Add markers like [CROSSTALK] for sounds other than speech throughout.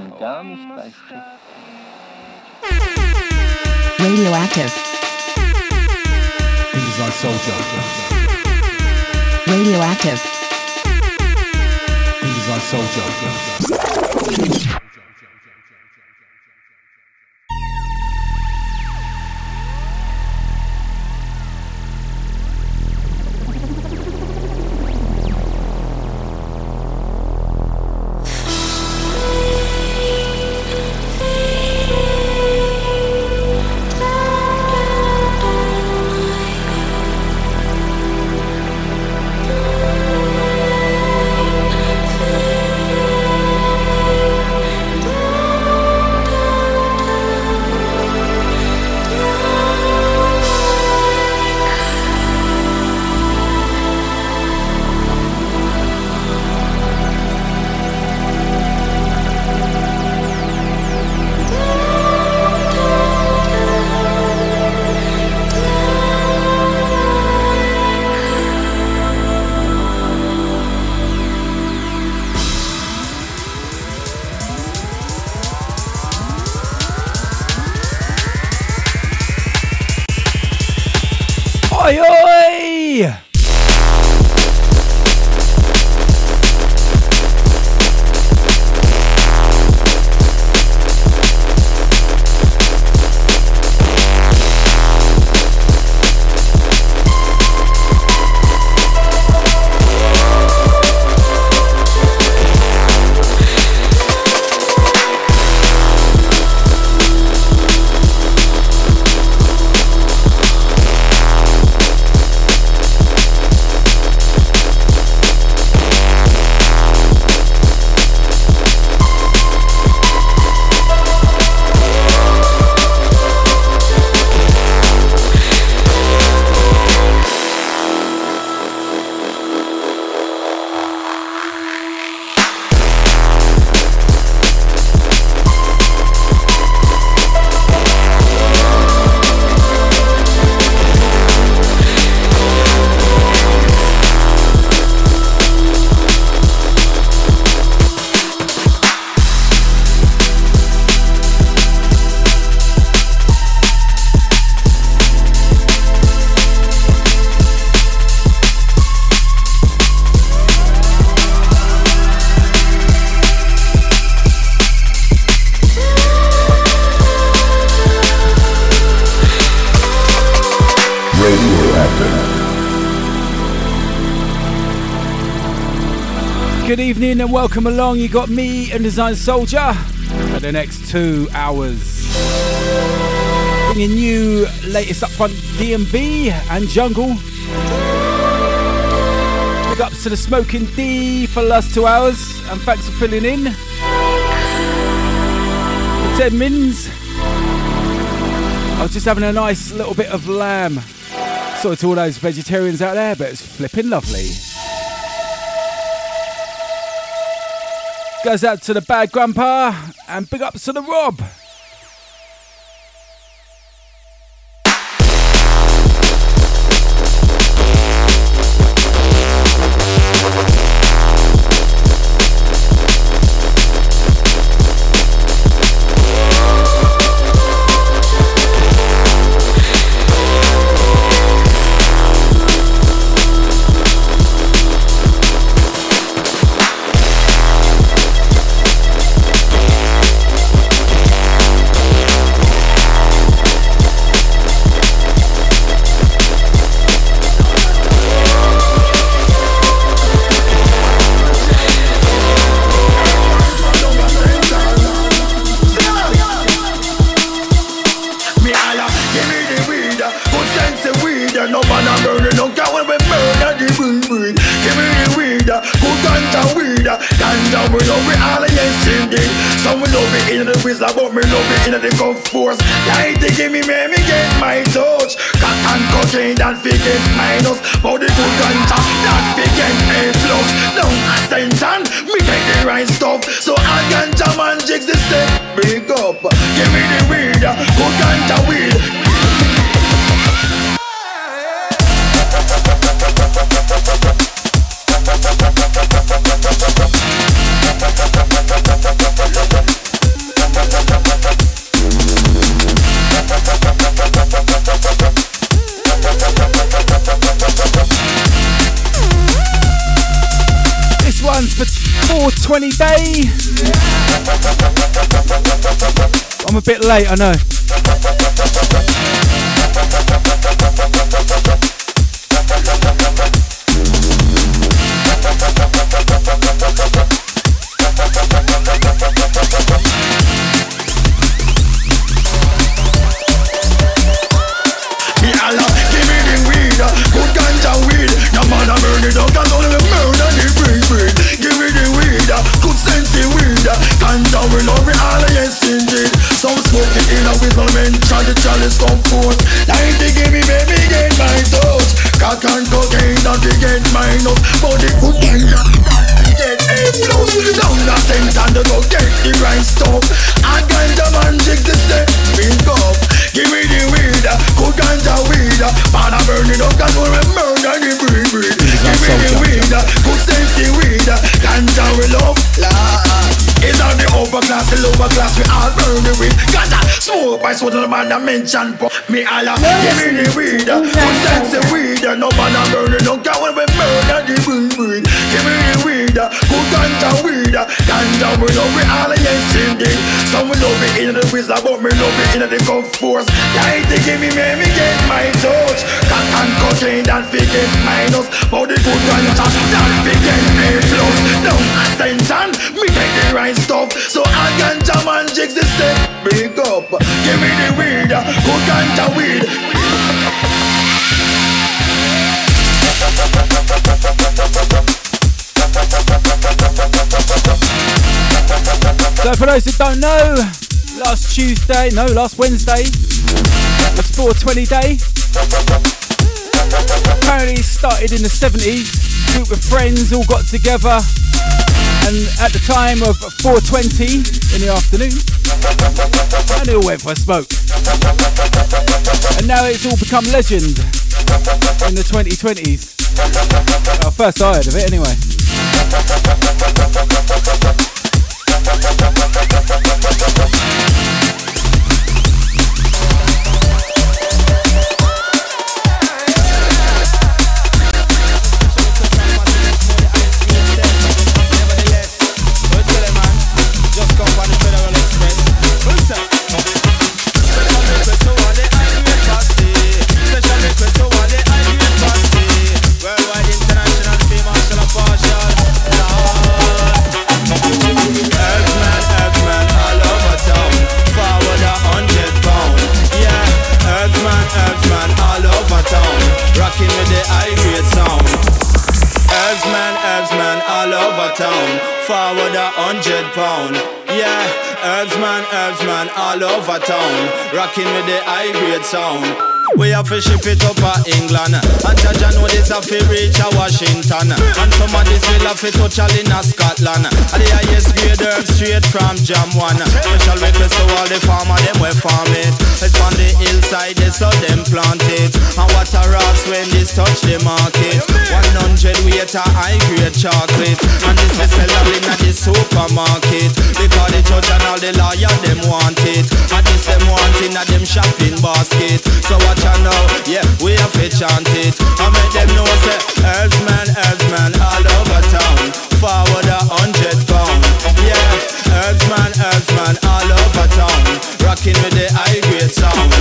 schon gar nicht bei Schiff. Radioactive. InDesign Soldier. Radioactive. InDesign Soldier. Welcome along. You got me and Design Soldier for the next two hours. Bringing you latest up front DMB and jungle. Big ups to the Smoking D for the last two hours and thanks for filling in. Ted Mins. I was just having a nice little bit of lamb. Sorry to all those vegetarians out there, but it's flipping lovely. Goes out to the bad grandpa and big ups to the Rob. Late, I know. Man a mention Me all give me the weed. Good sense the weed? No man a burn it. No can when we murder the weed weed Give me the weed. Good ganja weed? Ganja we love it all yes indeed Some we love it in the wizard But me love it in the go force. Like they give me me me get my touch. Crack and cocaine that fi get minus. But the good ganja that fi get A plus. No attention Me take the right stuff. So I ganja man jigs the step up Give me the weed, good ganja weed. So for those that don't know, last Tuesday, no, last Wednesday was 420 day. Apparently started in the 70s, group of friends all got together and at the time of 420 in the afternoon, and they all went for a smoke. And now it's all become legend in the 2020s. Well, first I heard of it anyway. Forward a hundred pound. Yeah, herbsman, herbsman, all over town. Rocking with the high grade sound. We have to ship it up to England. And Jaja know this have to reach a Washington. And some of this will have to touch all in Scotland. And the highest grade herb straight from Jam 1 Special request to all the farmer, them we farm it. It's on the hillside, they so them plant it And water rocks when this touch the market. 100 weight a high grade chocolate. And this we sell all in the supermarket. Because the judge and all the lawyer, them want it And this them want in a them shopping basket So what watch and now, yeah, we have to chant it. I make them know say, herdsman, herdsman, all over town. Forward a hundred pound, yeah, herdsman, herdsman, all over town. Rocking with the high grade sound.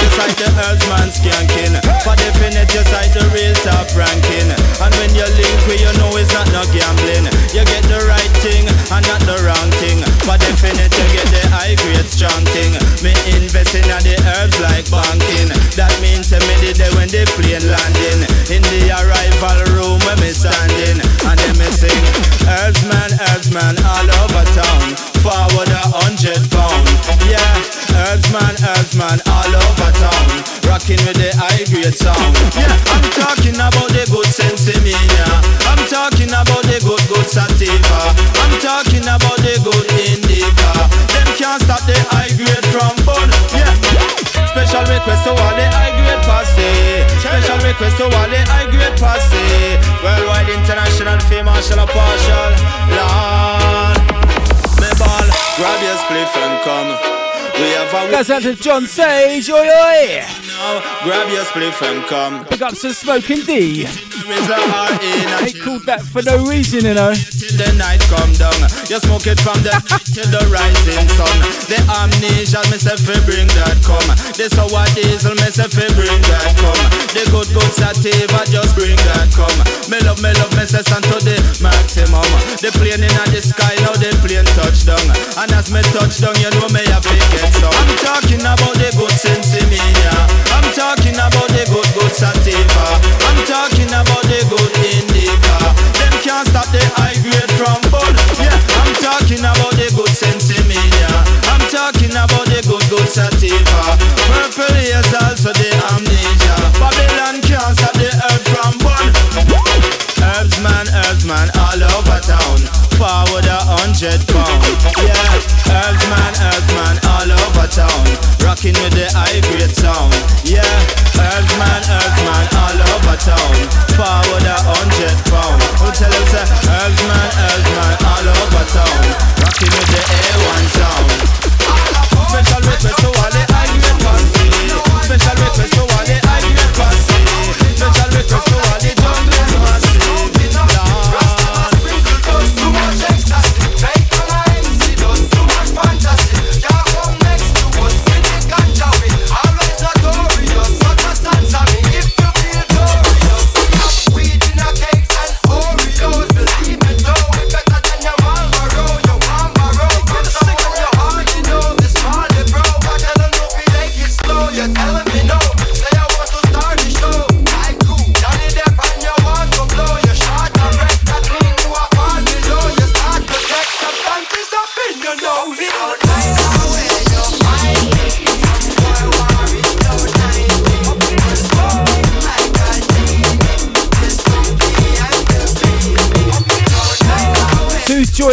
Just like the herdsman skanking, for definite, just like the real top ranking. And when you link with you know it's not no gambling. You get the right thing and not the wrong thing. For definite, you get the high grade strong thing. Me investing in the herbs like banking. That means a minute day when they plane landing In the arrival room where me standing And then me sing Herdsman, herdsman all over town Forward a hundred pound. Yeah, herdsman, herdsman all over town Rocking with the high grade sound. Yeah, I'm talking about the good sensimilla I'm talking about the good, good sativa. I'm talking about the good indica. Them can't stop the high grade from Yeah. Special request to all the high request to all the high grade posse. Worldwide, international, famous, and partial. Lord, me ball, grab your spliff and come. We have a That's out to John Sage, oi oi! Now, grab your spliff and come. Pick up some smoking D. They called that for no reason, you know. Till the night come down, you smoke it from the till the rising sun. The amnesia, me say fi bring that come. The sour diesel, me say fi bring that come. The good good sativa, just bring that come. Me love, me love, me say stand to the maximum. The plane in the sky, now the plane touch down. And as me touch down, you know me have to get some. I'm talking about the good sense in me, yeah. I'm talking about the good good sativa. I'm talking the good indica. Them can't stop the high grade from bud. Yeah, I'm talking about the good sensimilla. I'm talking about the good good sativa. Purple is also the amnesia. Babylon can't stop the earth from bud. Herbs man, herbs man, all over town. Forward a hundred pound. Yeah, herbs man, herbs man, all over town. Rocking with the high grade sound. Yeah, town. Forward a hundred pound. Who tell us that herbs man, herbs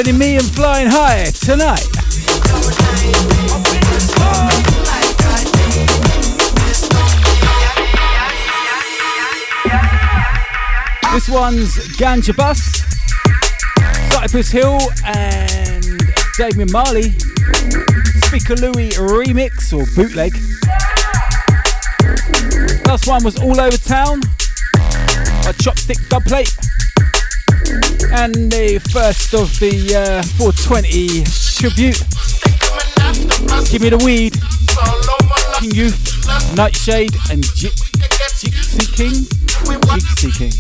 joining me in flying high tonight? This one's Ganja Bus, Cypress Hill, and Damian Marley. Speaker Louis remix or bootleg. Last one was All Over Town, a chopstick dubplate. And the first of the uh, 420 tribute. Give me the weed. King Youth, Nightshade, and J- Gypsy King. Gypsy King.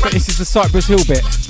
But this is the Cypress Hill bit.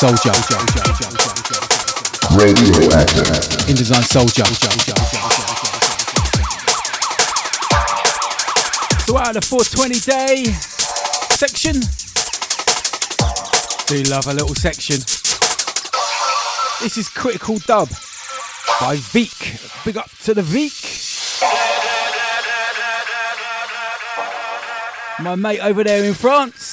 Soldier. Radioactive. InDesign Soldier. So out of the 420 day section, do love a little section. This is Critical Dub by Veek. Big up to the Veek. My mate over there in France.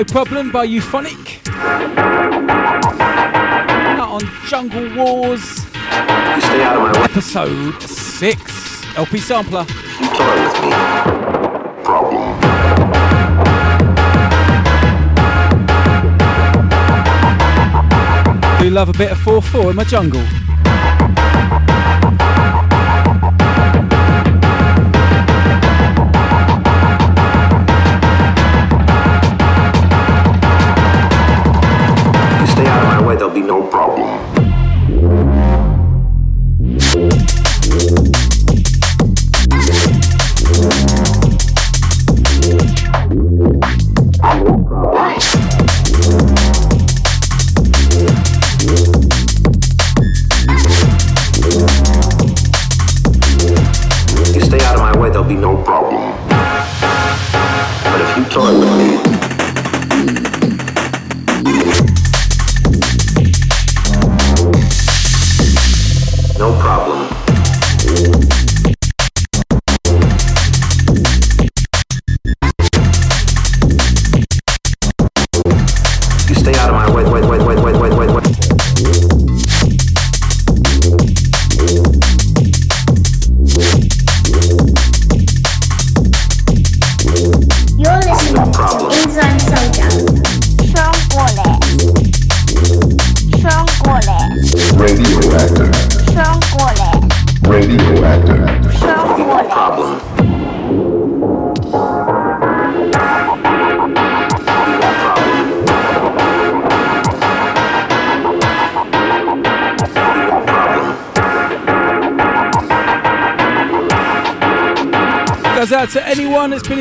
No Problem by Euphonic. Out on Jungle Wars. Episode 6. LP Sampler. Do love a bit of 4-4 in my jungle. There'll be no problem.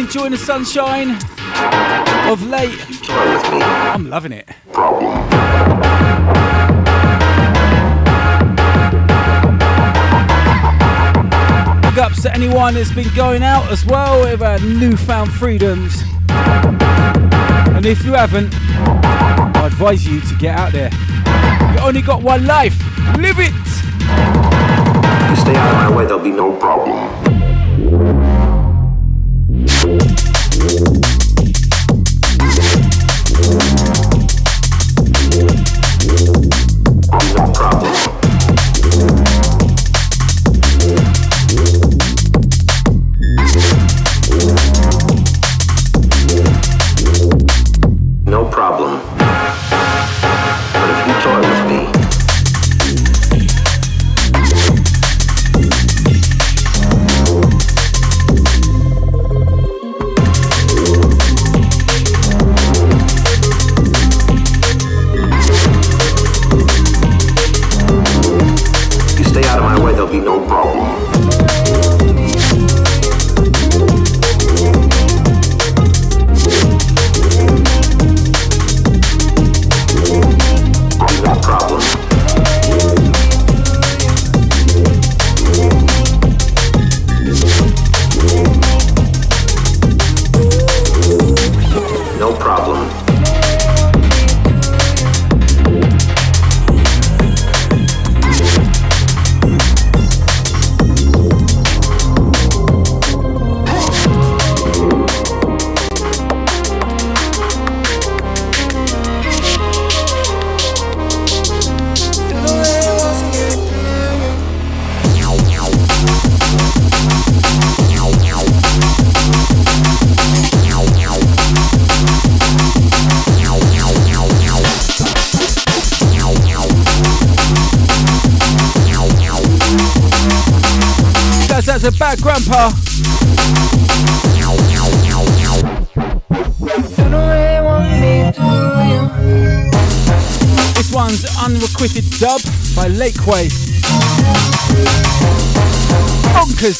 Enjoying the sunshine of late. I'm loving it. Big ups to anyone that's been going out as well with uh, newfound freedoms. And if you haven't, I advise you to get out there. You only got one life. Live it! You stay out of my way, there'll be no problem.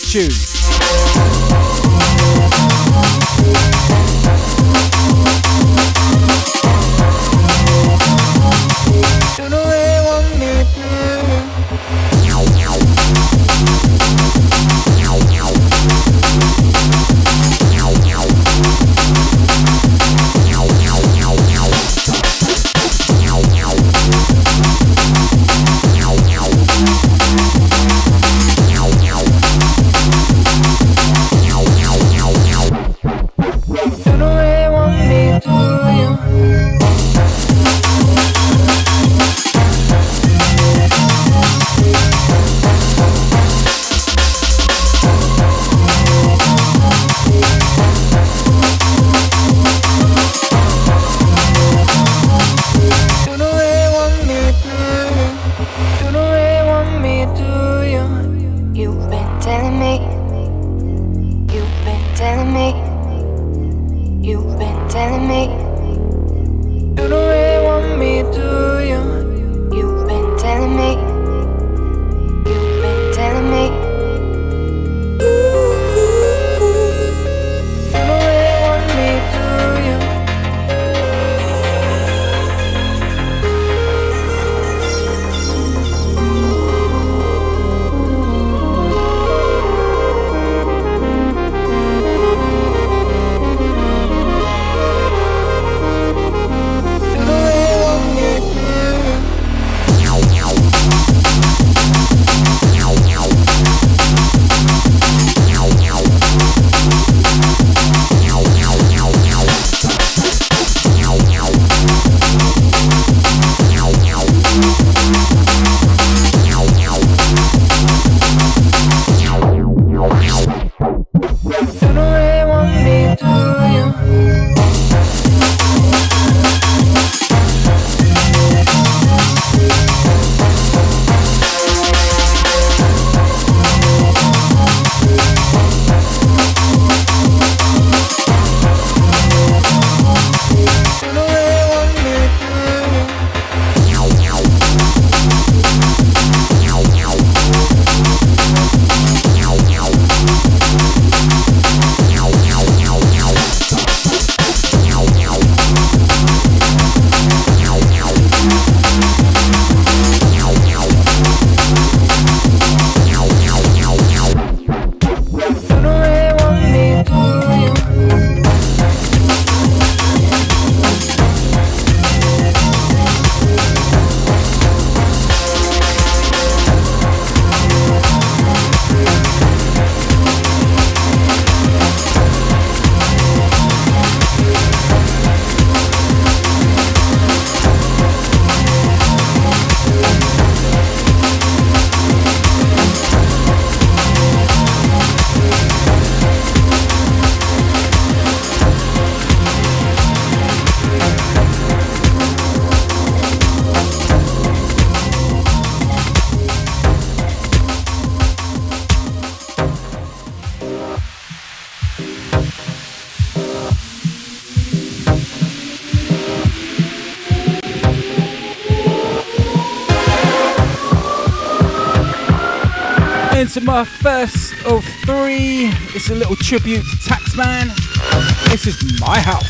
Tune. A little tribute to Taxman. This is my house.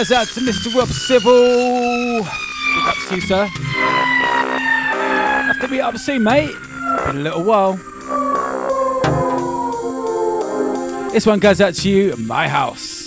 Goes out to Mr. Rob Civil. Big ups to you, sir. Have to meet up soon, mate. Been a little while. This one goes out to you, my house.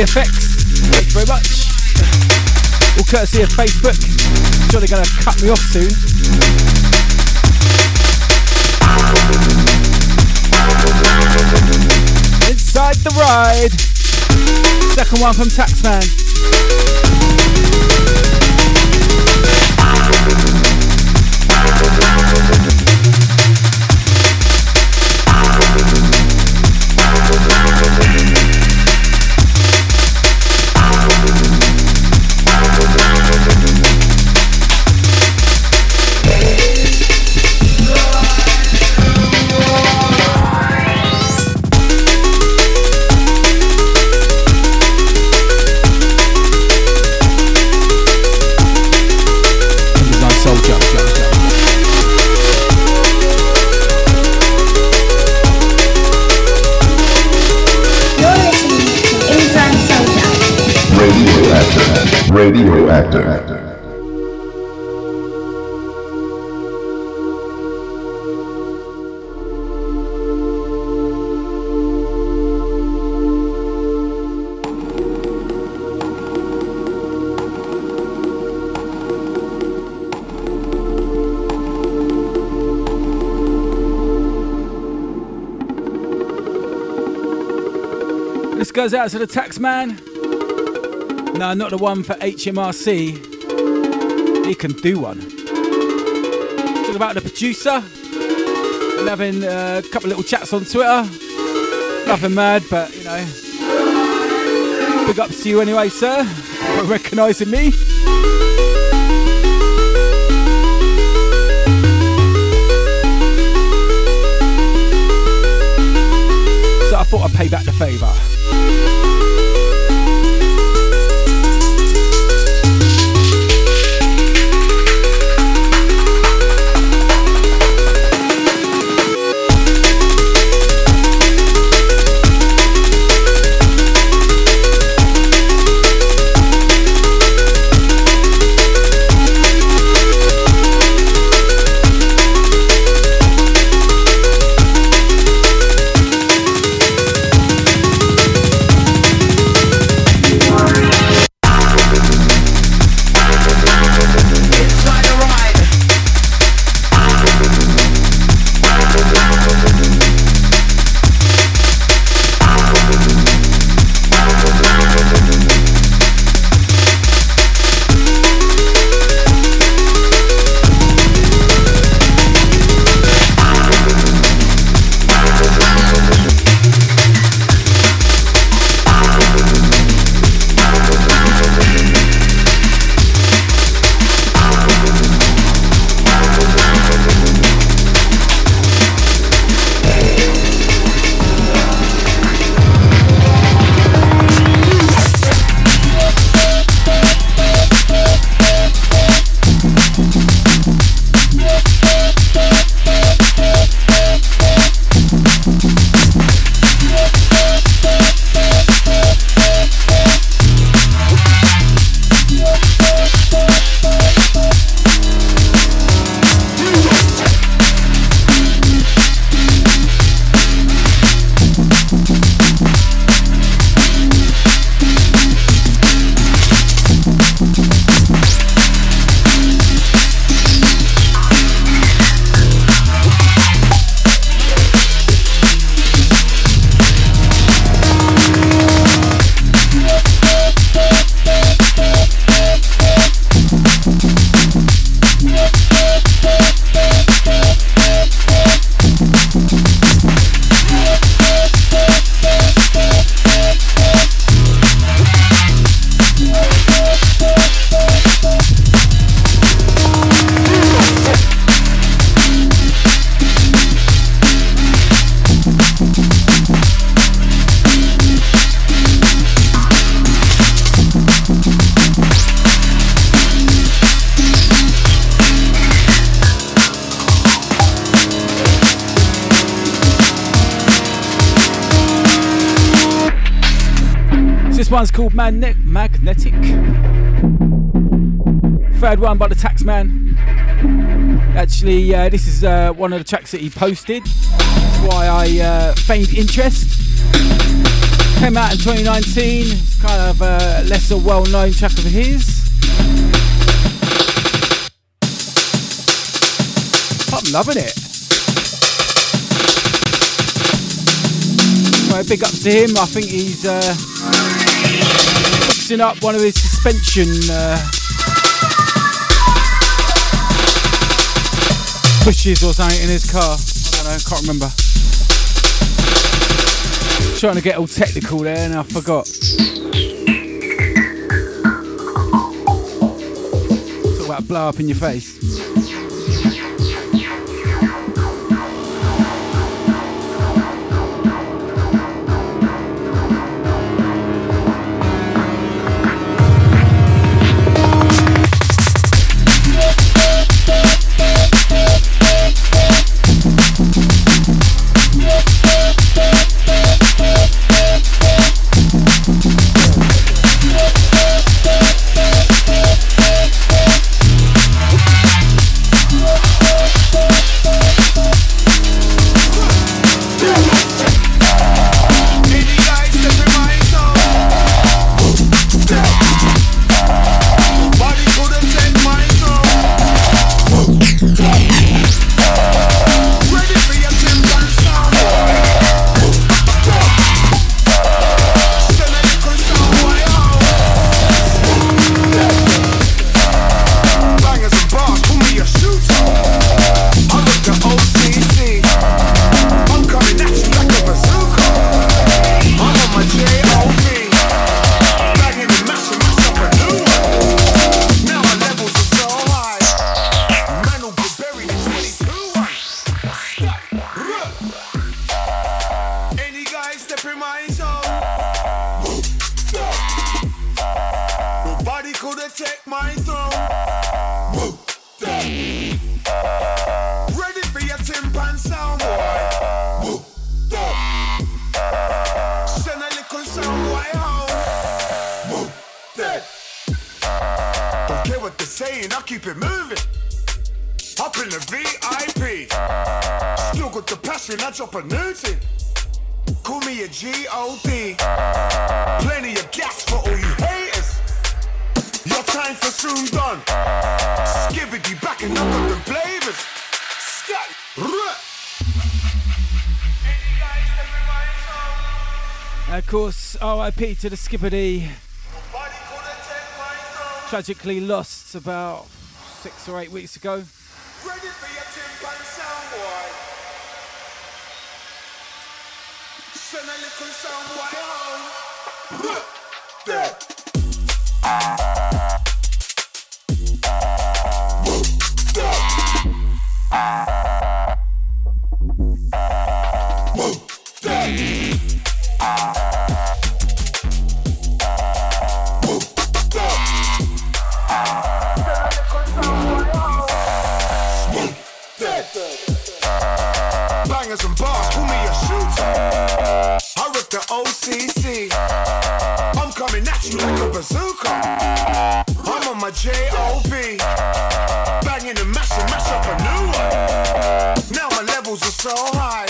The effects. Thank you very much. All courtesy of Facebook. I'm sure they're going to cut me off soon. Inside the ride. Second one from Taxman. This goes out to the tax man. No, not the one for HMRC. He can do one. Talk about the producer. Having uh, a couple little chats on Twitter. Nothing mad, but you know. Big ups to you anyway, sir, for recognising me. So I thought I'd pay back the favour. Magnetic. Third one by the Taxman. Actually, uh, this is uh, one of the tracks that he posted. That's why I uh, feigned interest. Came out in 2019. It's kind of a lesser well-known track of his. I'm loving it. Right, big ups to him. I think he's uh, up one of his suspension uh, pushes or something in his car. I don't know, can't remember. Trying to get all technical there and I forgot. Talk about blow up in your face. What I'll keep it moving. Up in the VIP. Still got the passion, I drop a new thing. Call me a G-O-D. Plenty of gas for all you haters. Your time for soon done. Skibbity backing up on the flavors. Scat. Of course, RIP to the Skippity. Tragically lost about six or eight weeks ago. OCC. I'm coming at you like a bazooka. I'm on my J.O.B. Banging and mashing, mash up a new one. Now my levels are so high.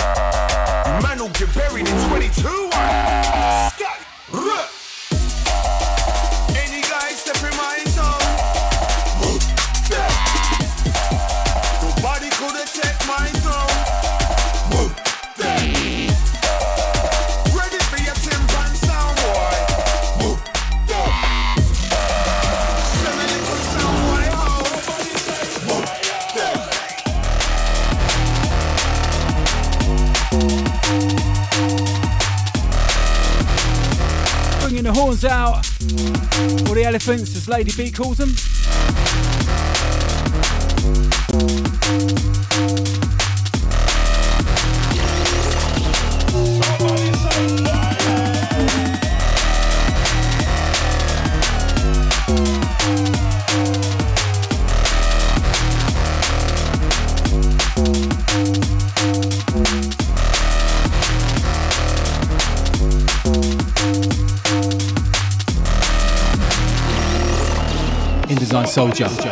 Elephants as Lady B calls them. InDesign Soldier.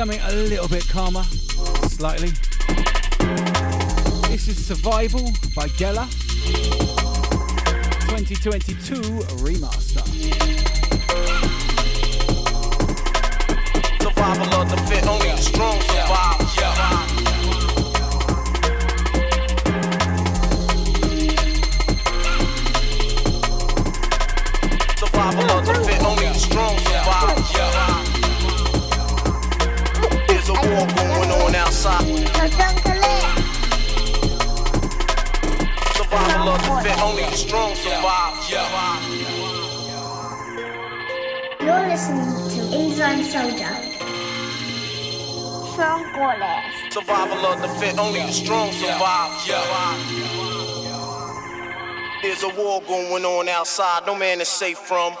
Something a little bit calmer, slightly. This is Survival by Geller. 2022 remaster. Survival of the fit, only the strong survive. strong survive. Yeah. You're listening to InDesign Soldier. Strong Golas. Survival of the fit, only the strong survive. Yeah. There's a war going on outside, no man is safe from.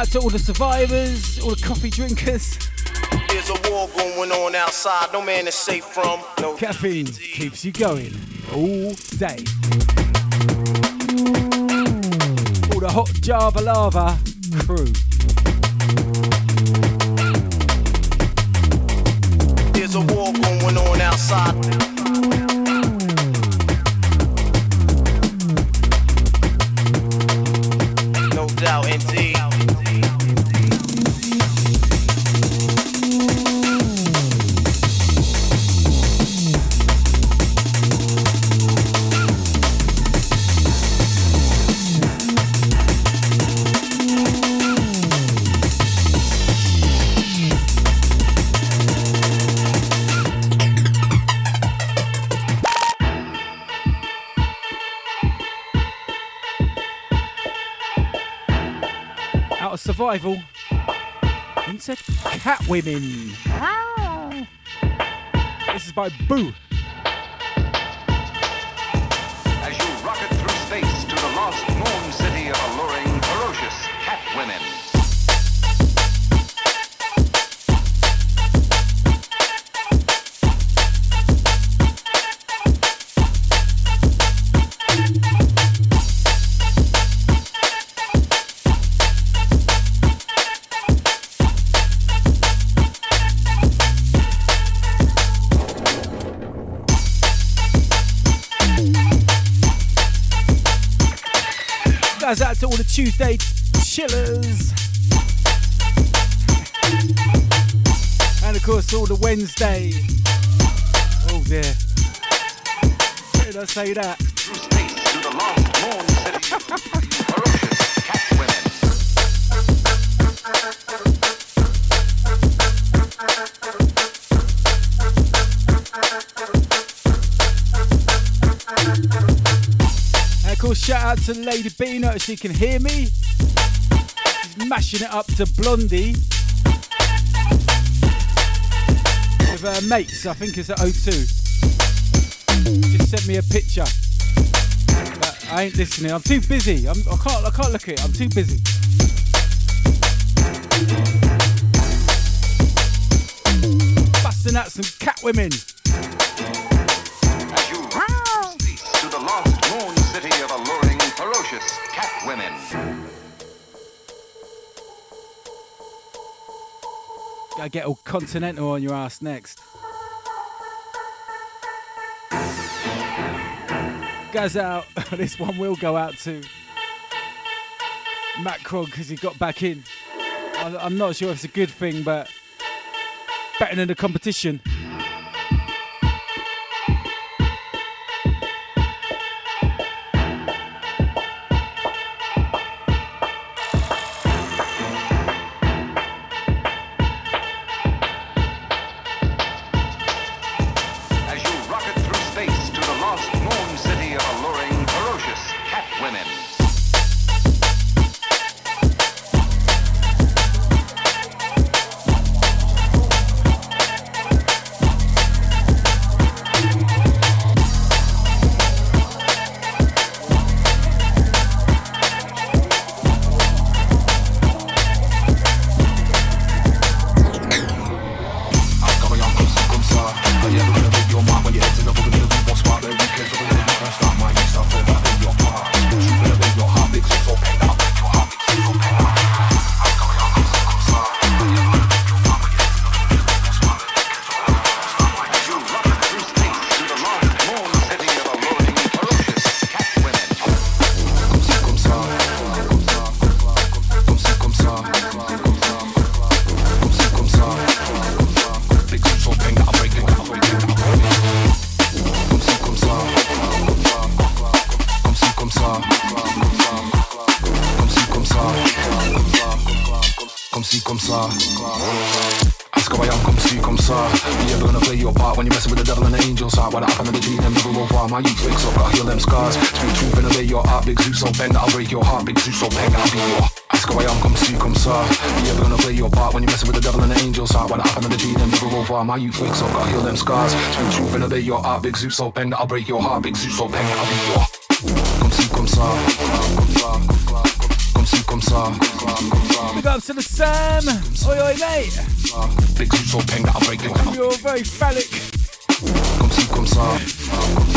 Out to all the survivors, all the coffee drinkers. There's a war going on outside, no man is safe from. No Caffeine keeps you going all day. All the hot Java lava crew. Women. Ah. This is by Boo. say that. And of course, shout out to Lady Beano if she can hear me. She's mashing it up to Blondie. With her mates, I think it's at O2. Sent me a picture. But I ain't listening. I'm too busy. I'm, I can't. I can't look at it. I'm too busy. Busting out some cat women. As you run to the lost moon city of alluring, ferocious cat women. Gotta get all continental on your ass next. Goes out. [LAUGHS] this one will go out to Matt Krog because he got back in. I'm not sure if it's a good thing, but better than the competition. Big Zeus, so bang I'll break your heart, big Zeus, so bang I'll be your. Come see, come ça. Come see, come ça. Big up to the Sam. Oi, oi, mate. Big Zeus, so bang I'll break your heart. You're very phallic. Come see, come ça.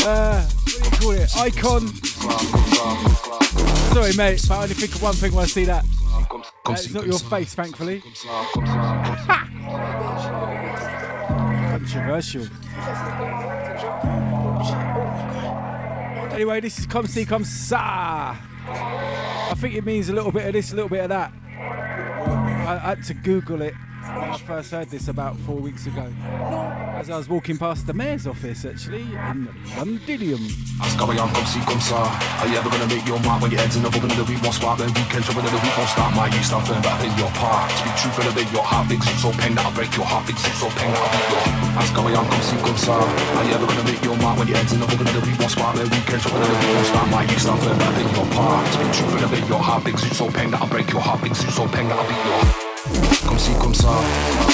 Uh, what do you call it? Icon. Sorry, mate, but I only think of one thing when I see that. Uh, it's not your face, thankfully. [LAUGHS] Controversial. Anyway, this is Come See Come Sa. I think it means a little bit of this, a little bit of that. I, I had to Google it when I first heard this about four weeks ago. As I was walking past the mayor's office, actually, in Londinium. Ask how I am, come see, come ça. Are you ever gonna make your mark when your head's in the oven of the week won't spark? Then weekend trouble of the week won't start. My youth start firm, but I your part. Speak truth and obey your heart. Zeus, so pen that'll break your heart. Zeus, so pen that'll be your. Ask how I am, come see, come ça. Are you ever gonna make your mark when your head's in the oven of the week won't spark? Then weekend trouble of the week won't start. My youth start firm, but I your part. Speak truth and obey your heart. Zeus, so pen that'll break your heart. Zeus, so pen that'll be your. Comme si, comme ça,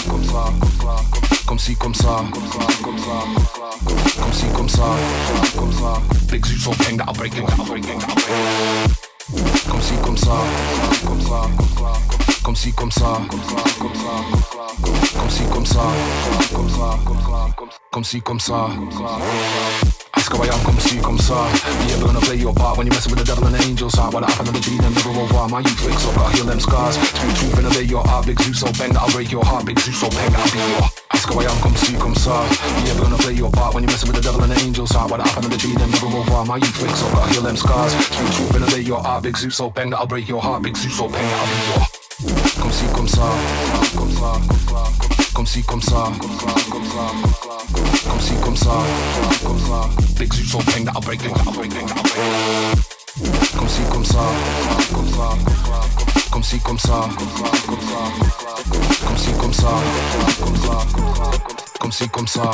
comme ça, comme si, comme ça, comme ça, comme si, comme ça, comme ça. Big Zeus so bang that'll break it, that'll break it, that'll break it. Comme si, comme ça, comme ça, comme si, comme ça, comme si, comme ça, comme ça, comme si, comme ça. Ask how I am, come see, come ça. You ever gonna play your part when you're messing with the devil and the angels heart? What happened to the dream, them never over. My youth wakes up, I heal them scars. Speak truth and obey your heart, big Zeus so bang that'll break your heart, big Zeus so bang that'll be your. How I am, come see, come ça. You ever gonna play your part when you're messing with the devil and the angels heart? What happened to the dream, them never over. My youth wakes up, I heal them scars. Speak truth and obey your heart, big Zeus so bang that'll break your heart, big Zeus so bang that'll be your. Comme si, comme ça, comme ça, comme si, comme ça, comme si, comme ça, comme ça. Big Zeus so bang that'll break that'll break that'll break it. Comme si, comme ça, comme ça, comme si, comme ça, comme si, comme ça, comme si, comme ça.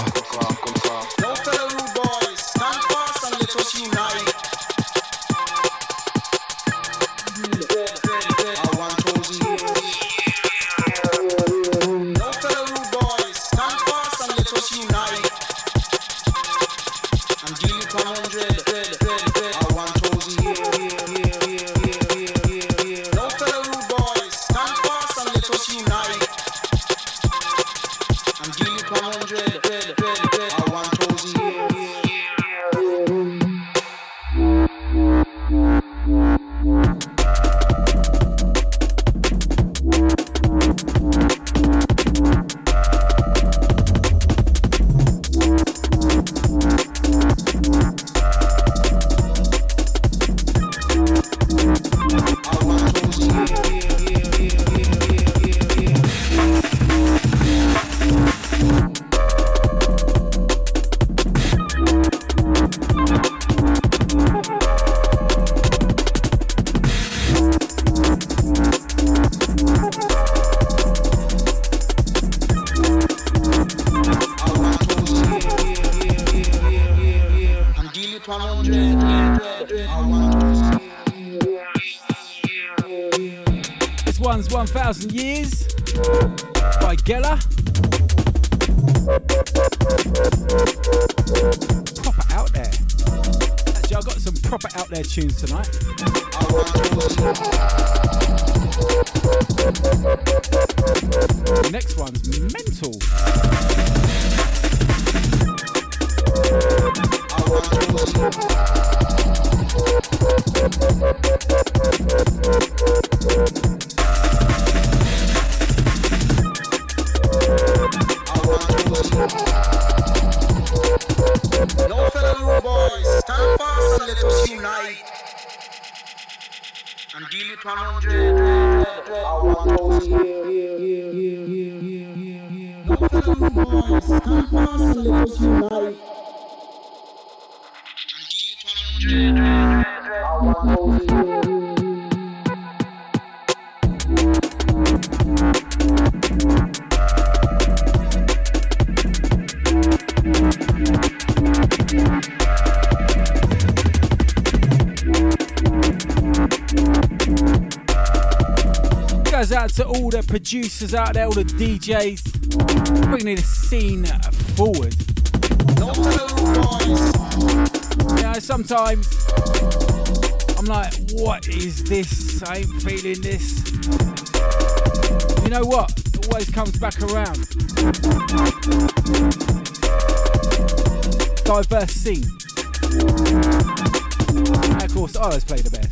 Producers out there, all the DJs, bringing the scene forward. You know, sometimes I'm like, what is this? I ain't feeling this. You know what? It always comes back around. Diverse scene. And of course, I always play the best.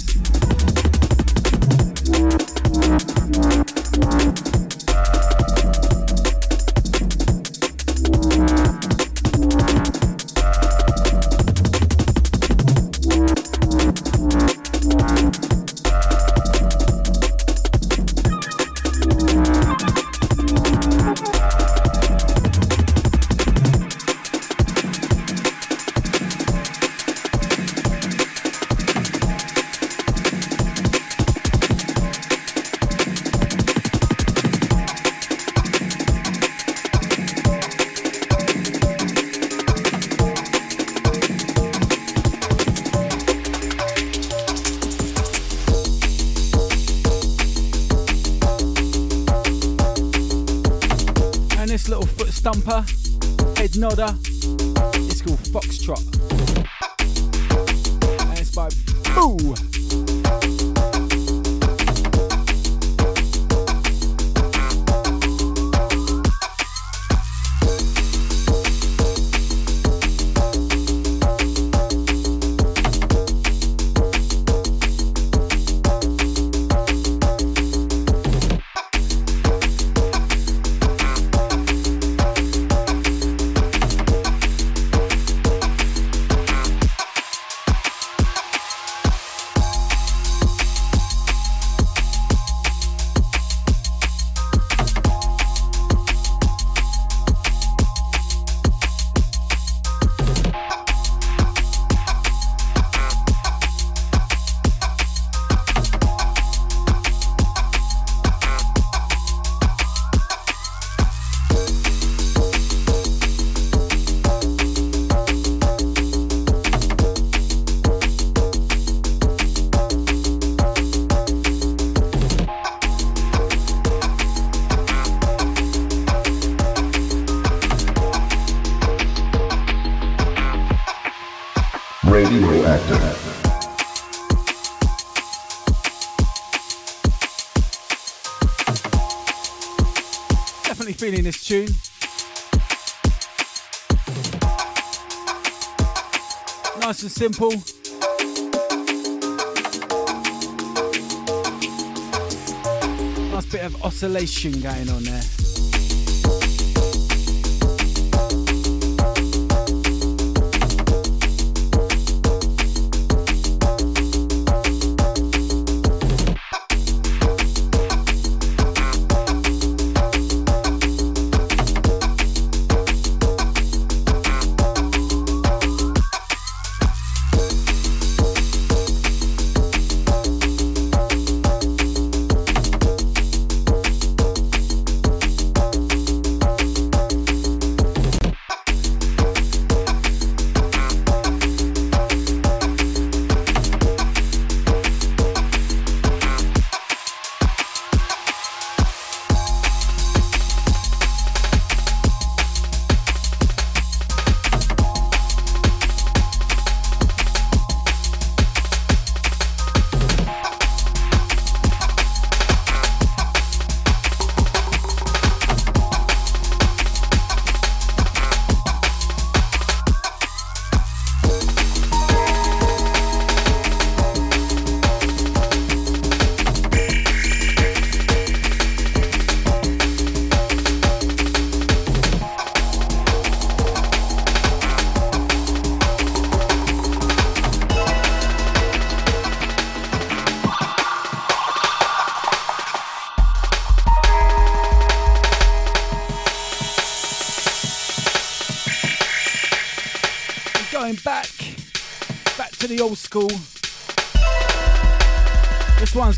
Head simple. Nice bit of oscillation going on there.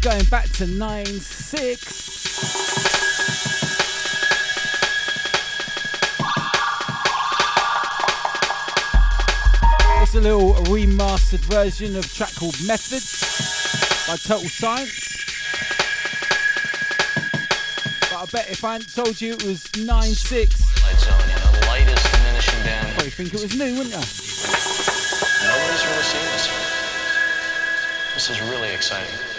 Going back to 9 6. It's a little remastered version of track called Methods by Total Science. But I bet if I hadn't told you it was 9 6, Light zone, you know, the light is diminishing down. probably think it was new, wouldn't you? Really seen this. This is really exciting.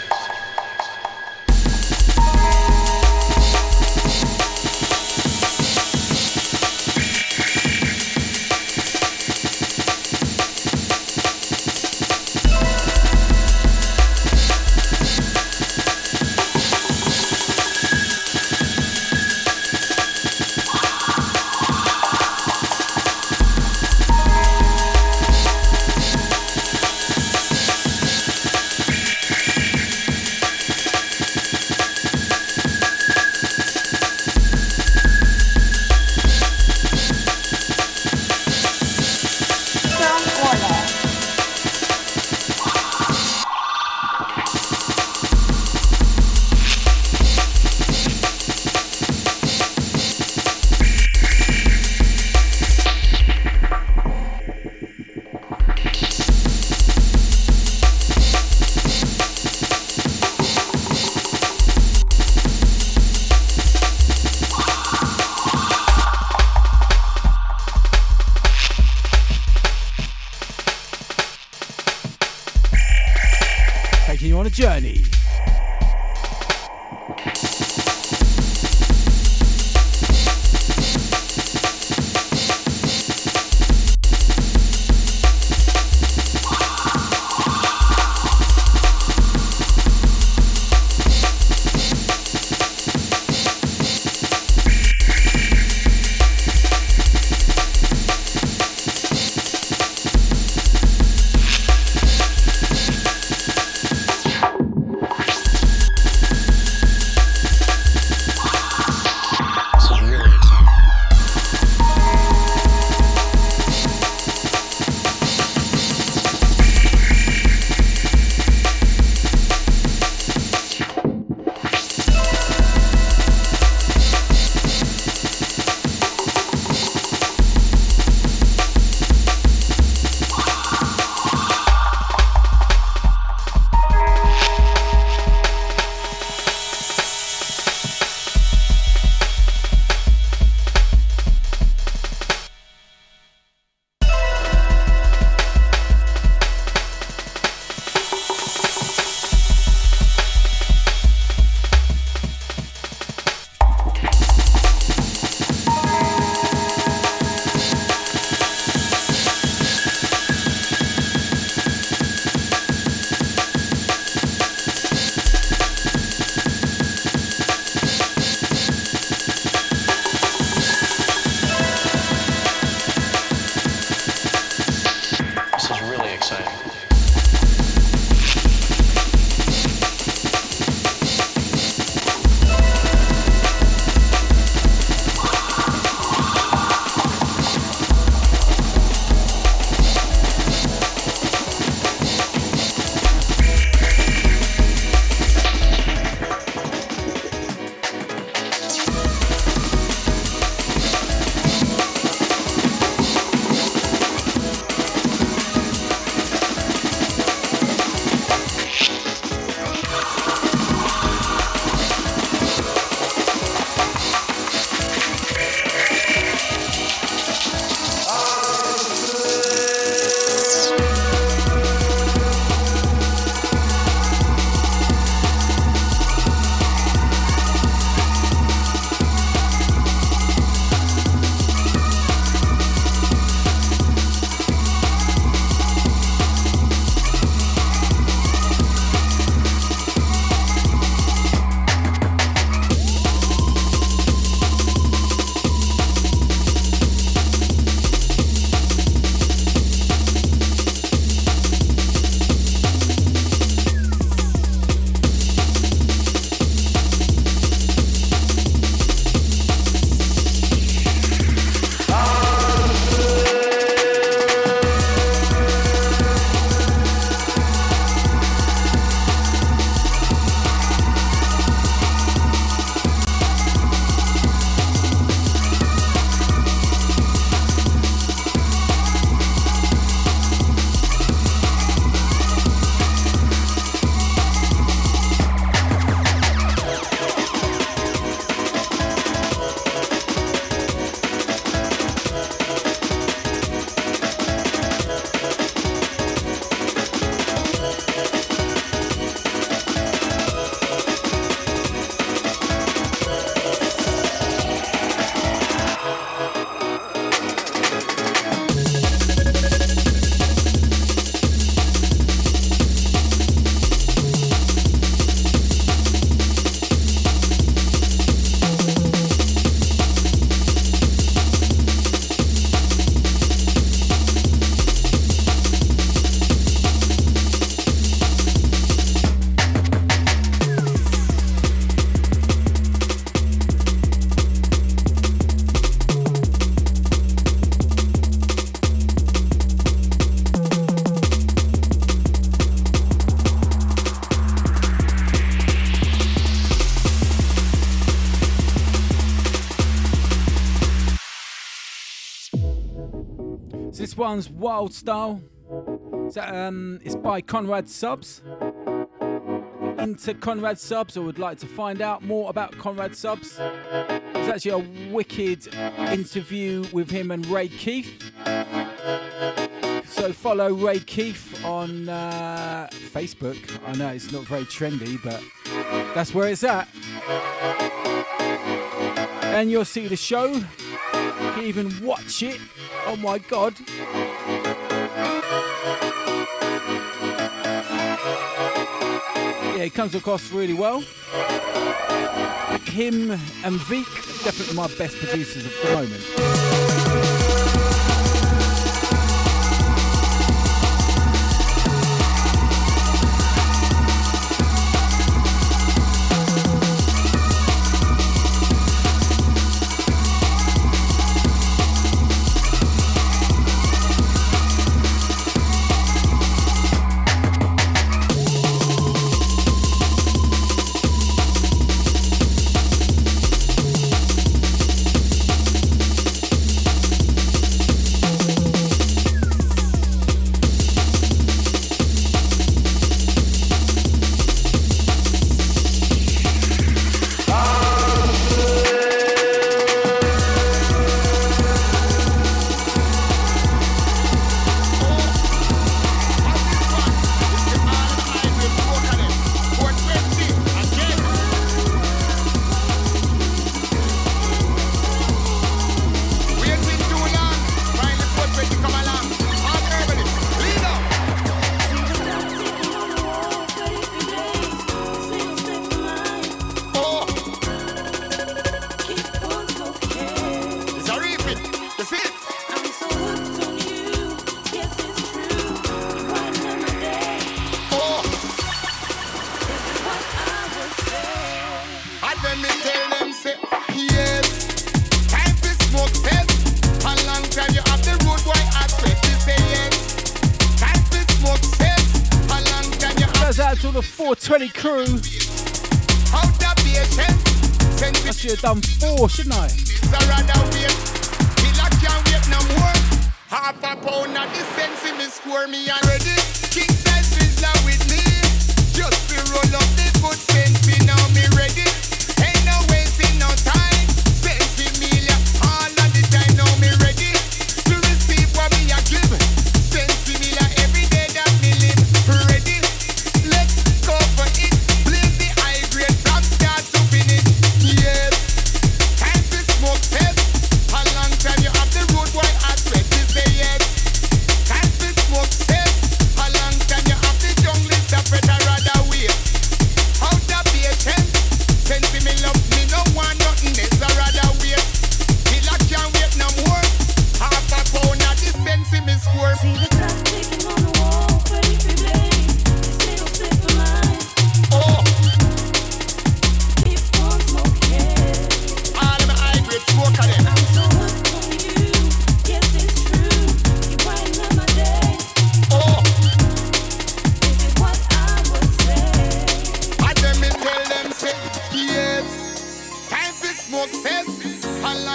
One's Wild Style. So, um, it's by Conrad Subs. Into Conrad Subs, or would like to find out more about Conrad Subs. There's actually a wicked interview with him and Ray Keith. So follow Ray Keith on uh, Facebook. I know it's not very trendy, but that's where it's at. And you'll see the show. You can even watch it. Oh my god. Yeah, he comes across really well. Him and Veek, definitely my best producers of the moment.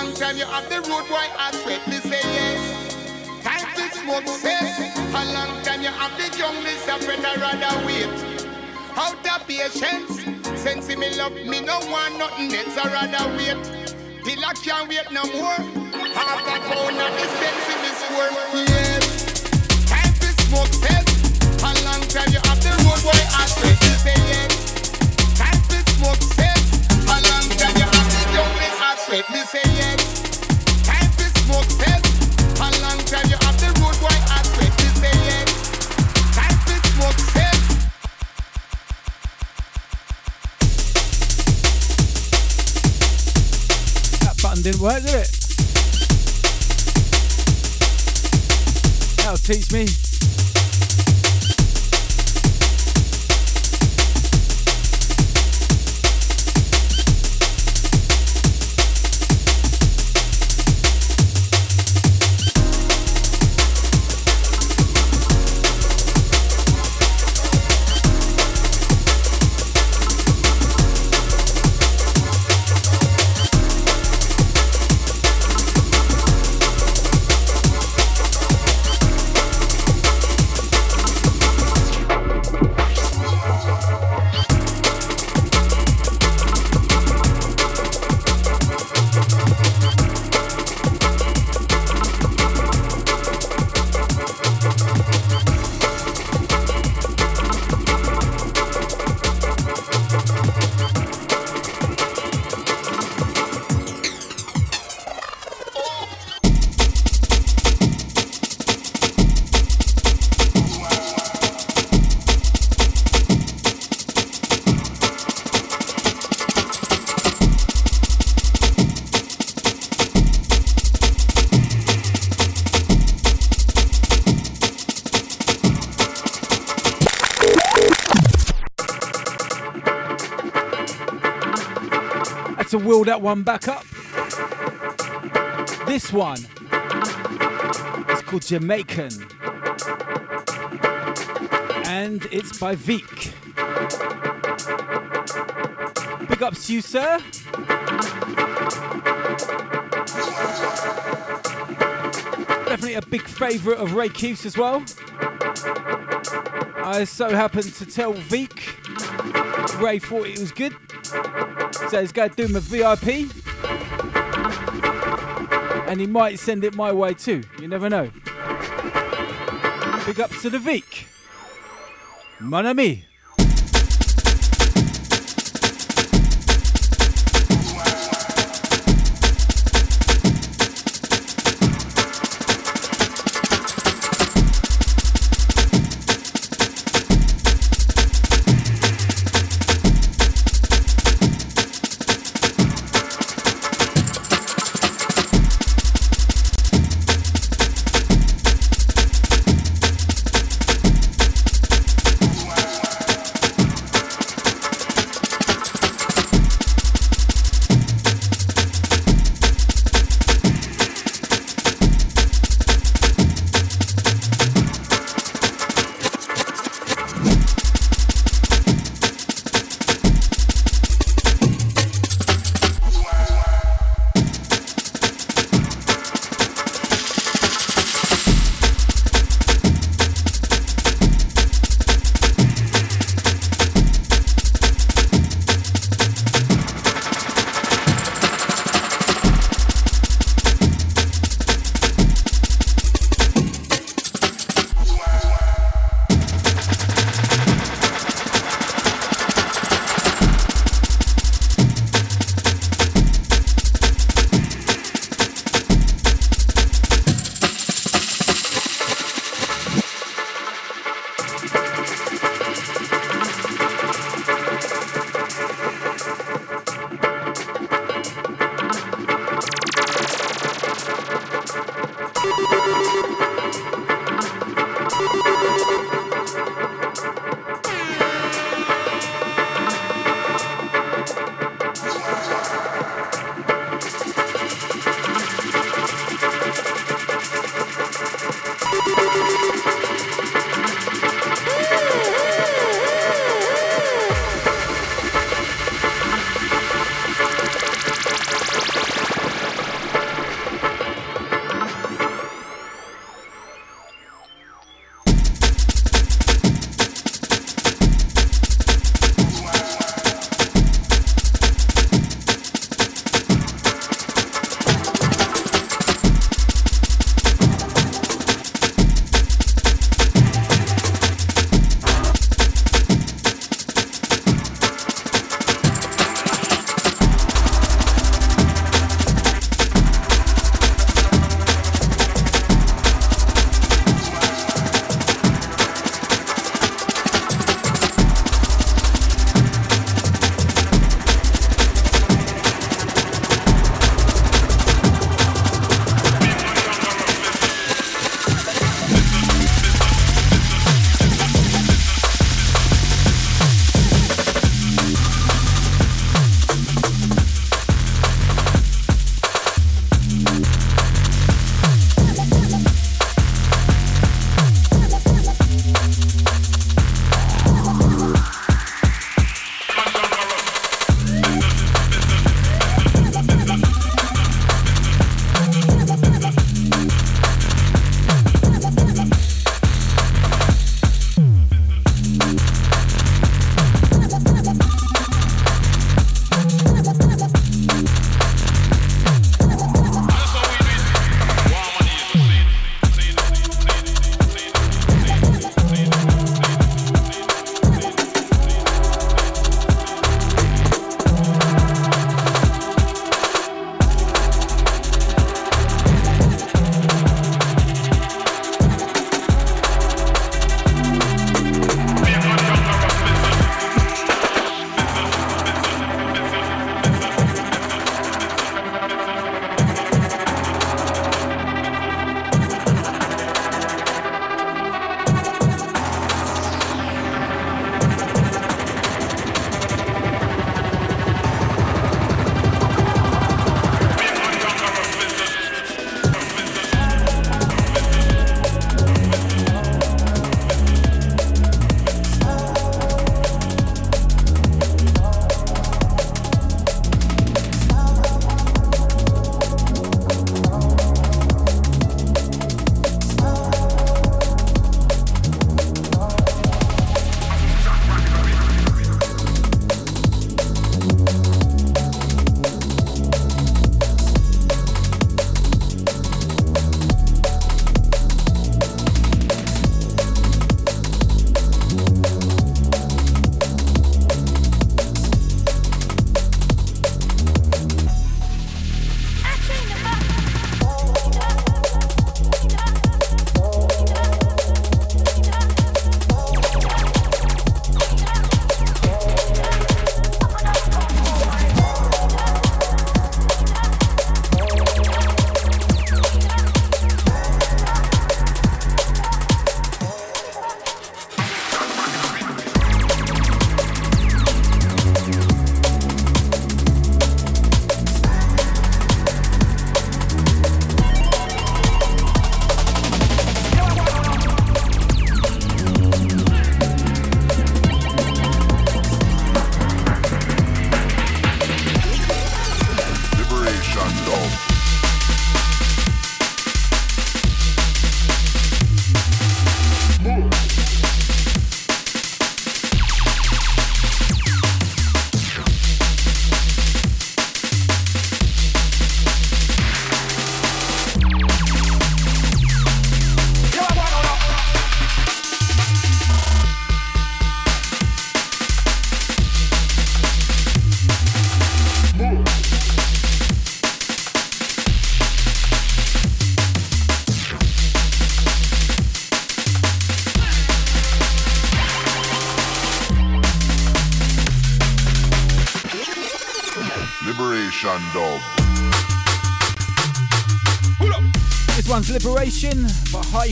Long time you have the road boy I sweat me say yes. Time to smoke cess. A long time you have the jungle suffer I rather wait. Out of patience. Sense me love me no want nothing else I rather wait. Till I can't wait no more. Half a pound of the sense me score. Yes. Time to smoke cess. A long time you have the road boy I sweat me say yes. Time to smoke sweat me say yes. Time to smoke cess. A long time you have the road boy I sweat me say yes. Time to smoke cess. That button didn't work, did it? That'll teach me. That one back up. This one is called Jamaican. And it's by Veek. Big ups to you, sir. Definitely a big favourite of Ray Keith's as well. I so happened to tell Veek Ray thought it was good. So he's going to do a VIP. And he might send it my way too. You never know. Big ups to the Veek. Mon ami.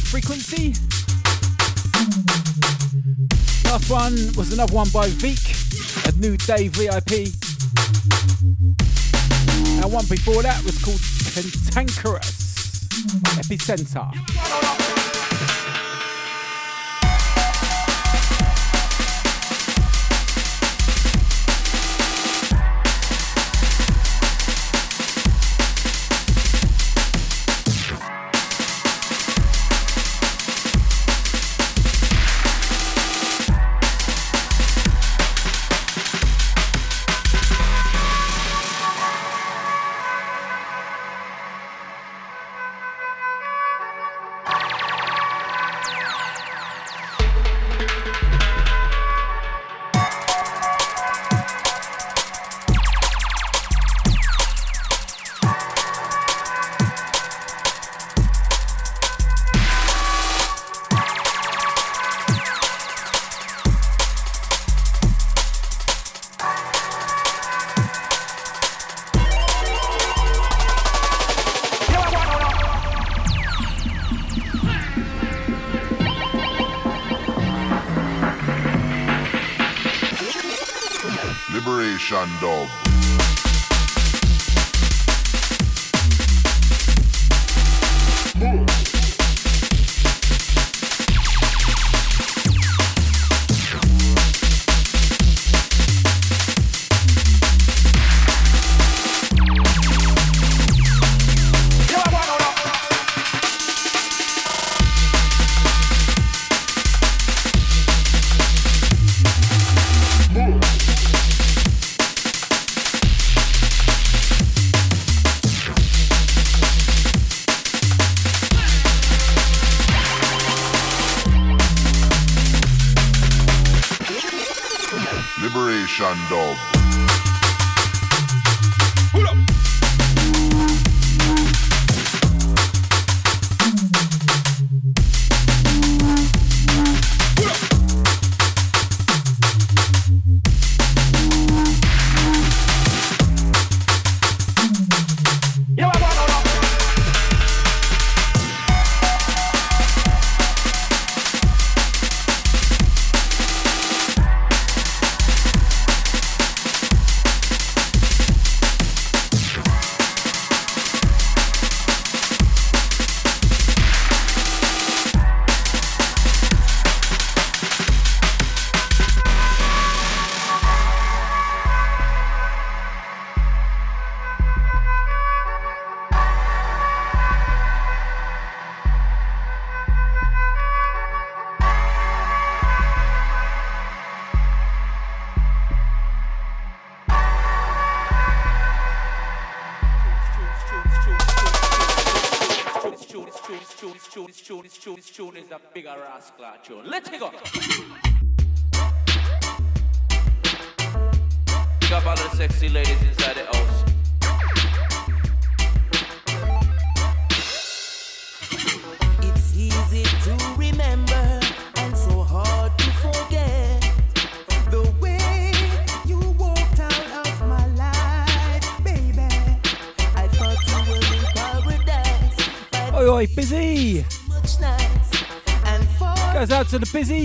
Frequency. Last one was another one by Veek, a new day VIP. And one before that was called Cantankerous Epicenter.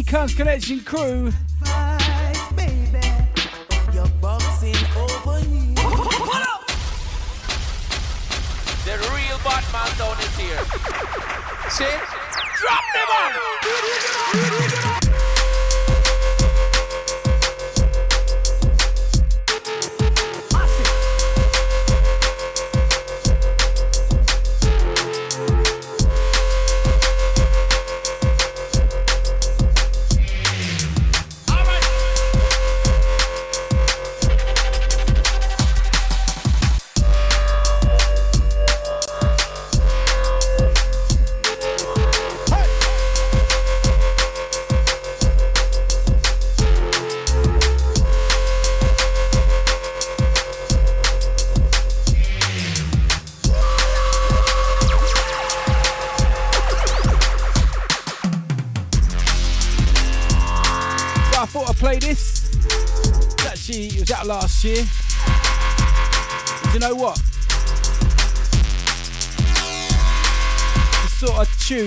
Cunts Connection crew.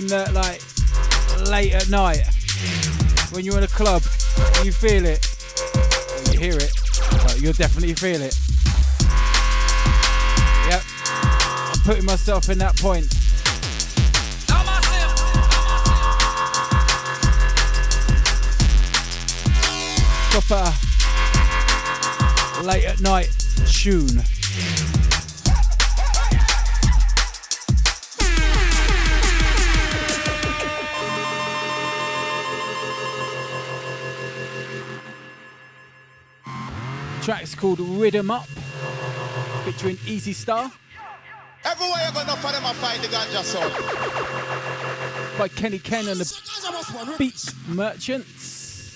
Tune that, like, late at night, when you're in a club, you feel it, you hear it, you'll definitely feel it. Yep, I'm putting myself in that point. Proper late at night tune. Called Rhythm Up, featuring Easy Star Everywhere you go, enough of them a find the ganja sound. by Kenny Ken and the Beat Merchants.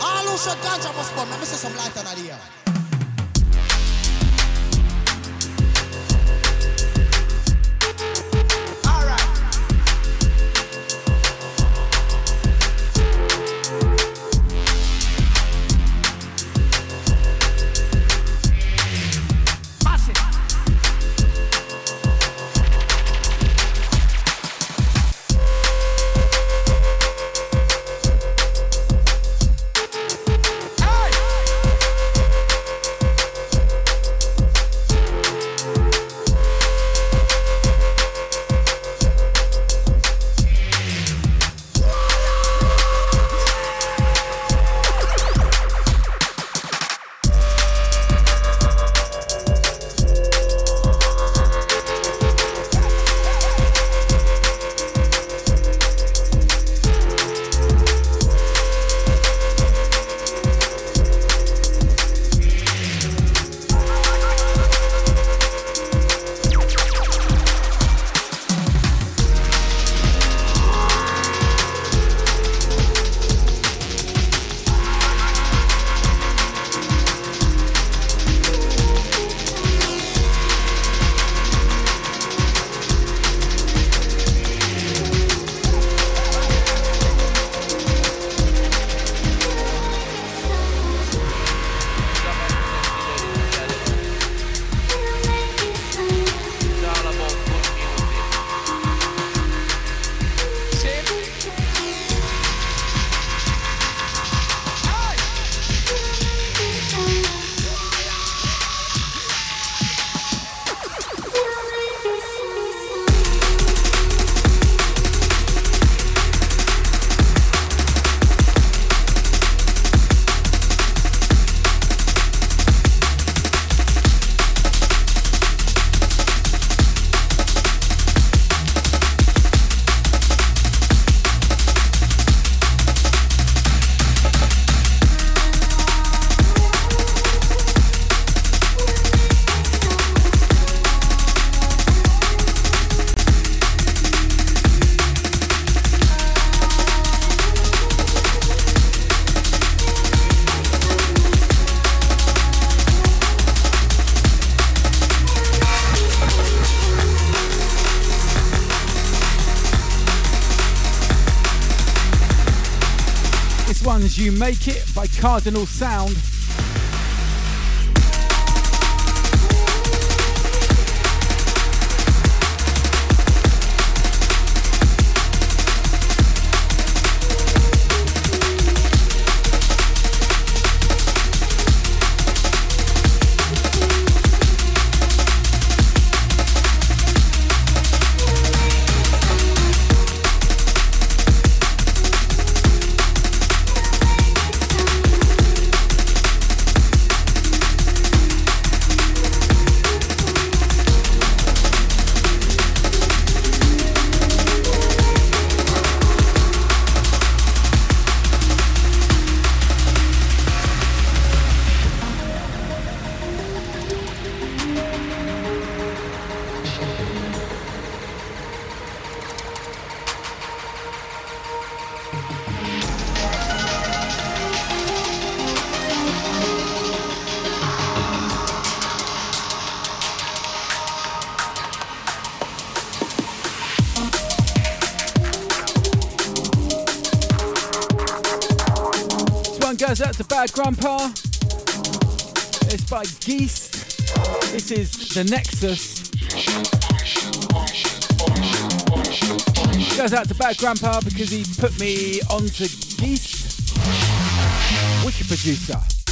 All who shot ganja must burn. Let me see some light on the air. You Make It by Cardinal Sound. The Nexus. Goes out to Bad Grandpa because he put me onto Geist. Wicked producer.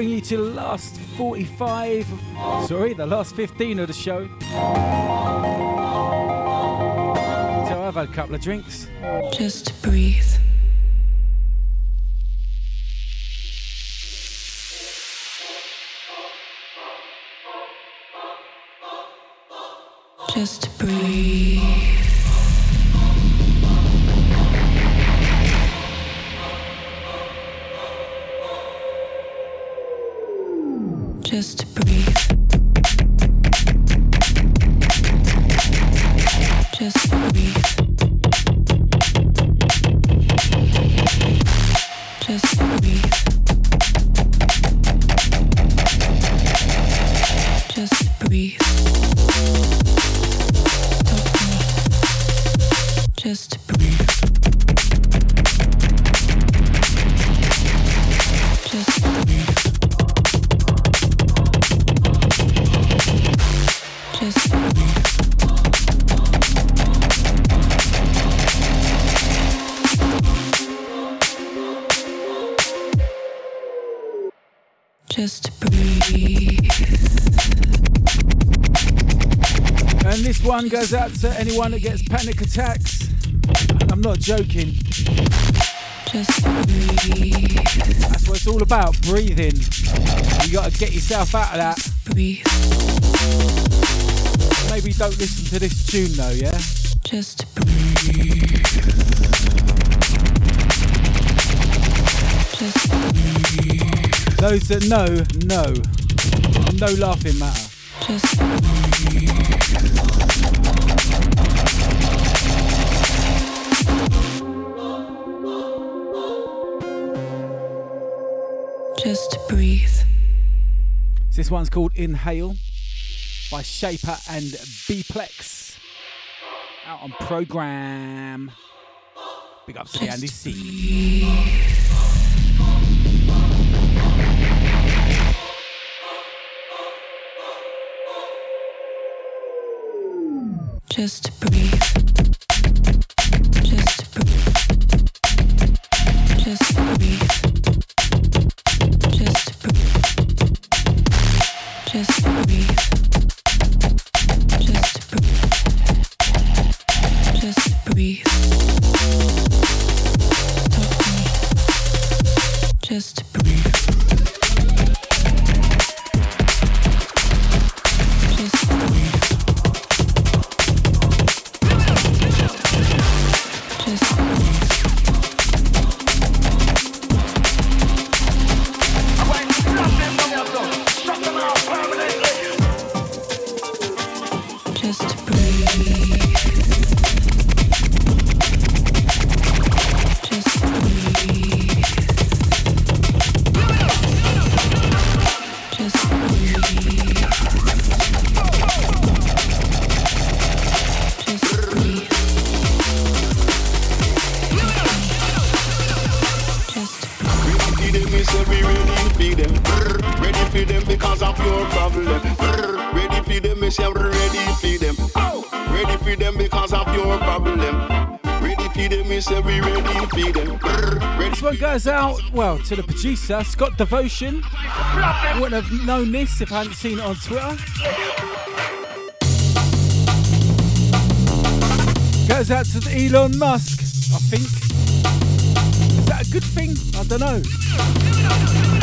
Bring you to the last 45, sorry, the last 15 of the show. So I've had a couple of drinks. Just breathe. To anyone that gets panic attacks. I'm not joking. Just breathe. That's what it's all about, breathing. You gotta get yourself out of that. Breathe. Maybe don't listen to this tune though, yeah? Just breathe. Just breathe. Those that know, know. No laughing matter. Just breathe. One's called Inhale. by Shaper and Bplex. Out on program. Big ups to the Andy C. Just breathe. Producer, Scott Devotion. Wouldn't have known this if I hadn't seen it on Twitter. Goes out to Elon Musk, I think. Is that a good thing? I don't know.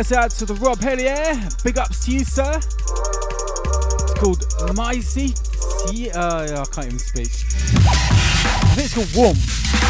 Goes out to the Rob Hellier. Big ups to you, sir. It's called. See, uh, I can't even speak. It's called Warm.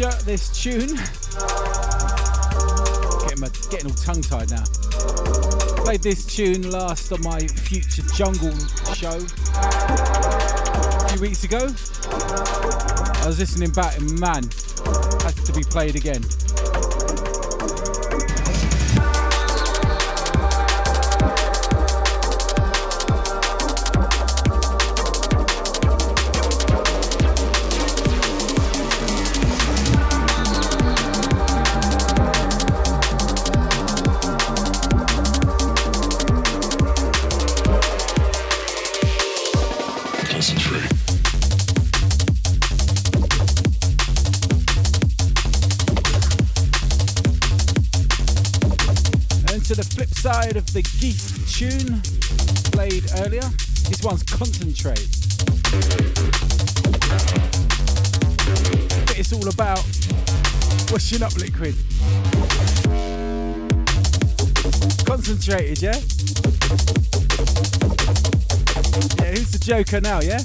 Shirt, this tune. Getting, my, getting all tongue tied now. Played this tune last on my Future Jungle show a few weeks ago. I was listening back and man, has to be played again. Tune played earlier, this one's Concentrate. But it's all about washing up liquid. Concentrated, yeah? Yeah, who's the joker now, yeah?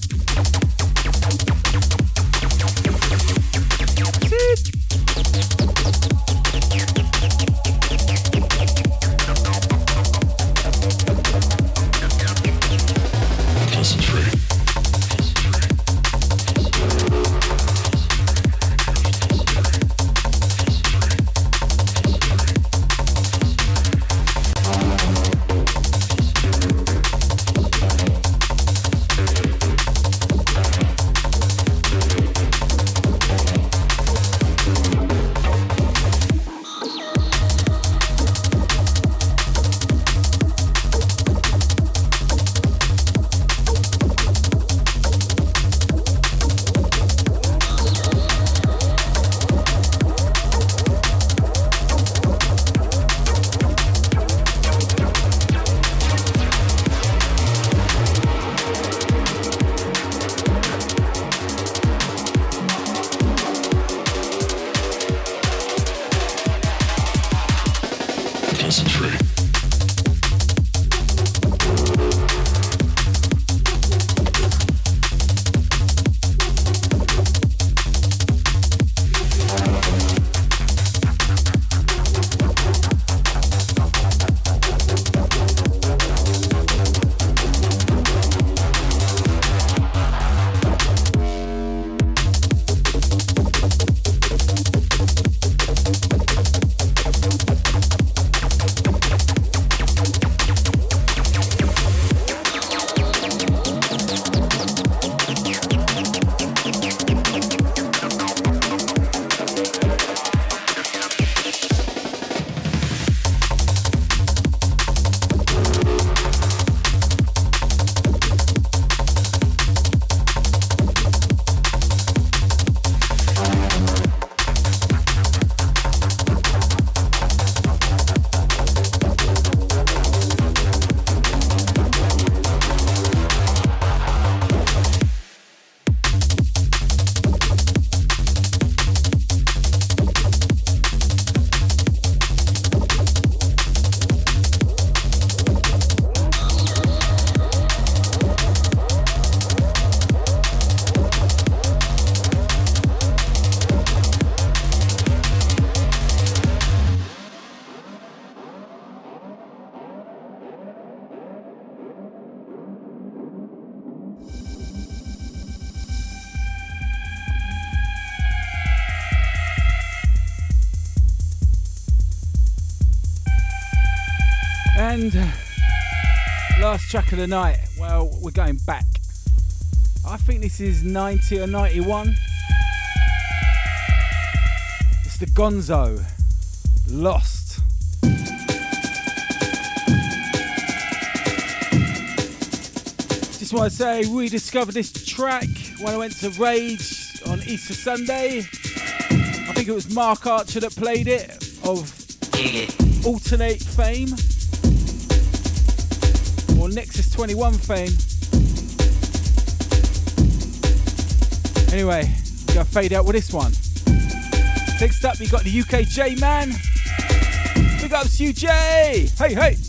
Of the night. Well, we're going back. I think this is 90 or 91. It's the Gonzo. Lost. Just want to say, we discovered this track when I went to Rage on Easter Sunday. I think it was Mark Archer that played it of Altern-8 fame or Nexus 21 fame. Anyway, gonna fade out with this one. Next up, you got the UK J man. Big ups, UJ! Hey, hey!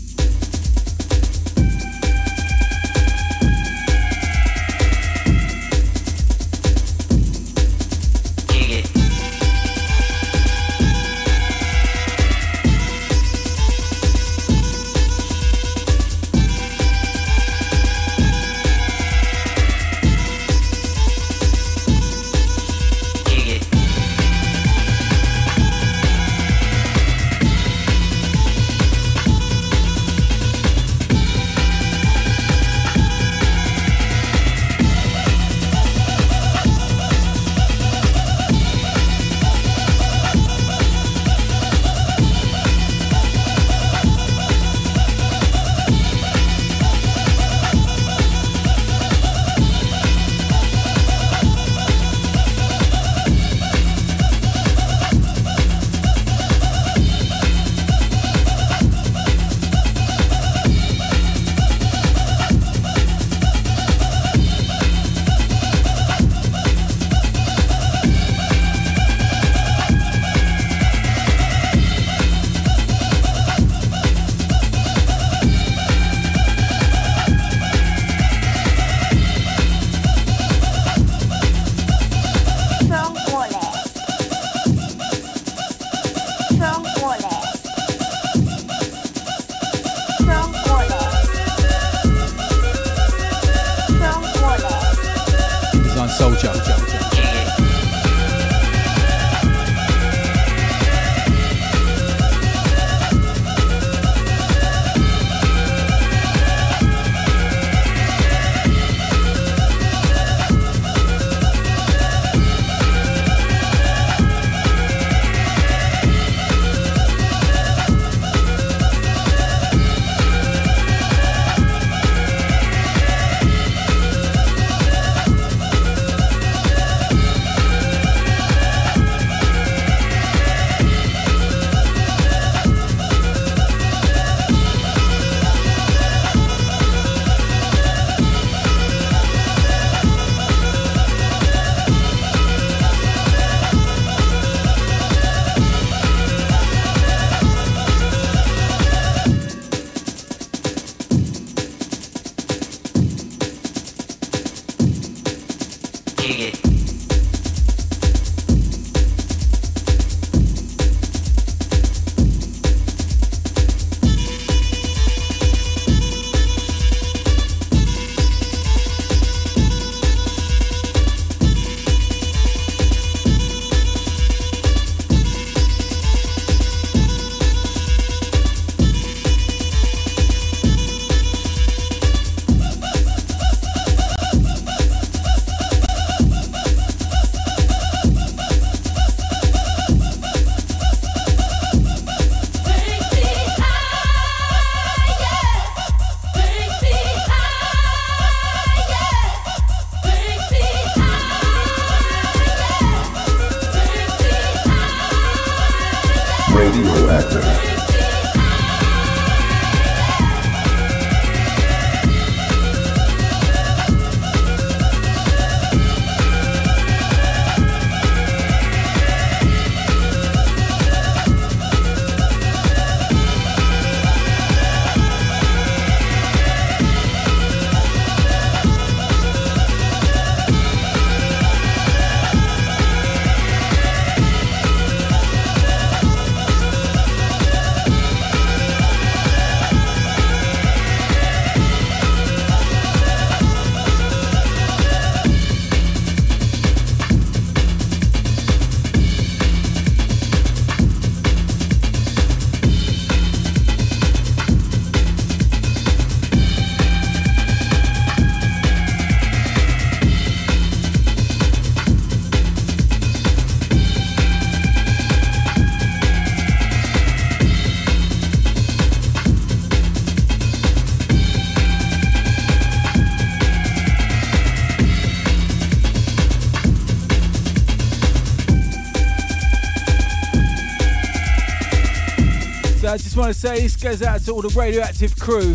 Want to say this goes out to all the radioactive crew.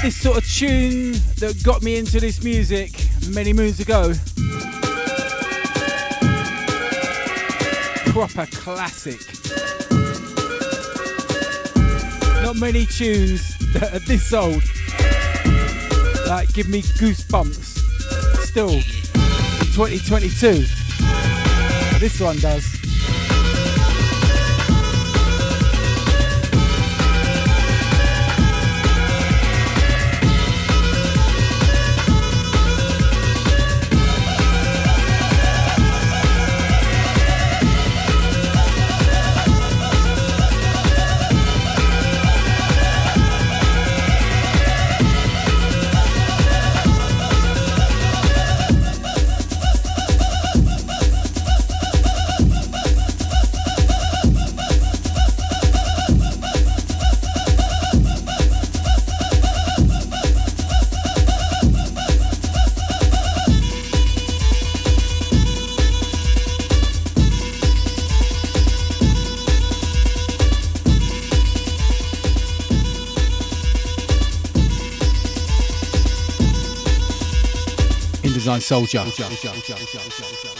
This sort of tune that got me into this music many moons ago. Proper classic. Not many tunes that are this old like give me goosebumps still 2022. This one does. Soldier.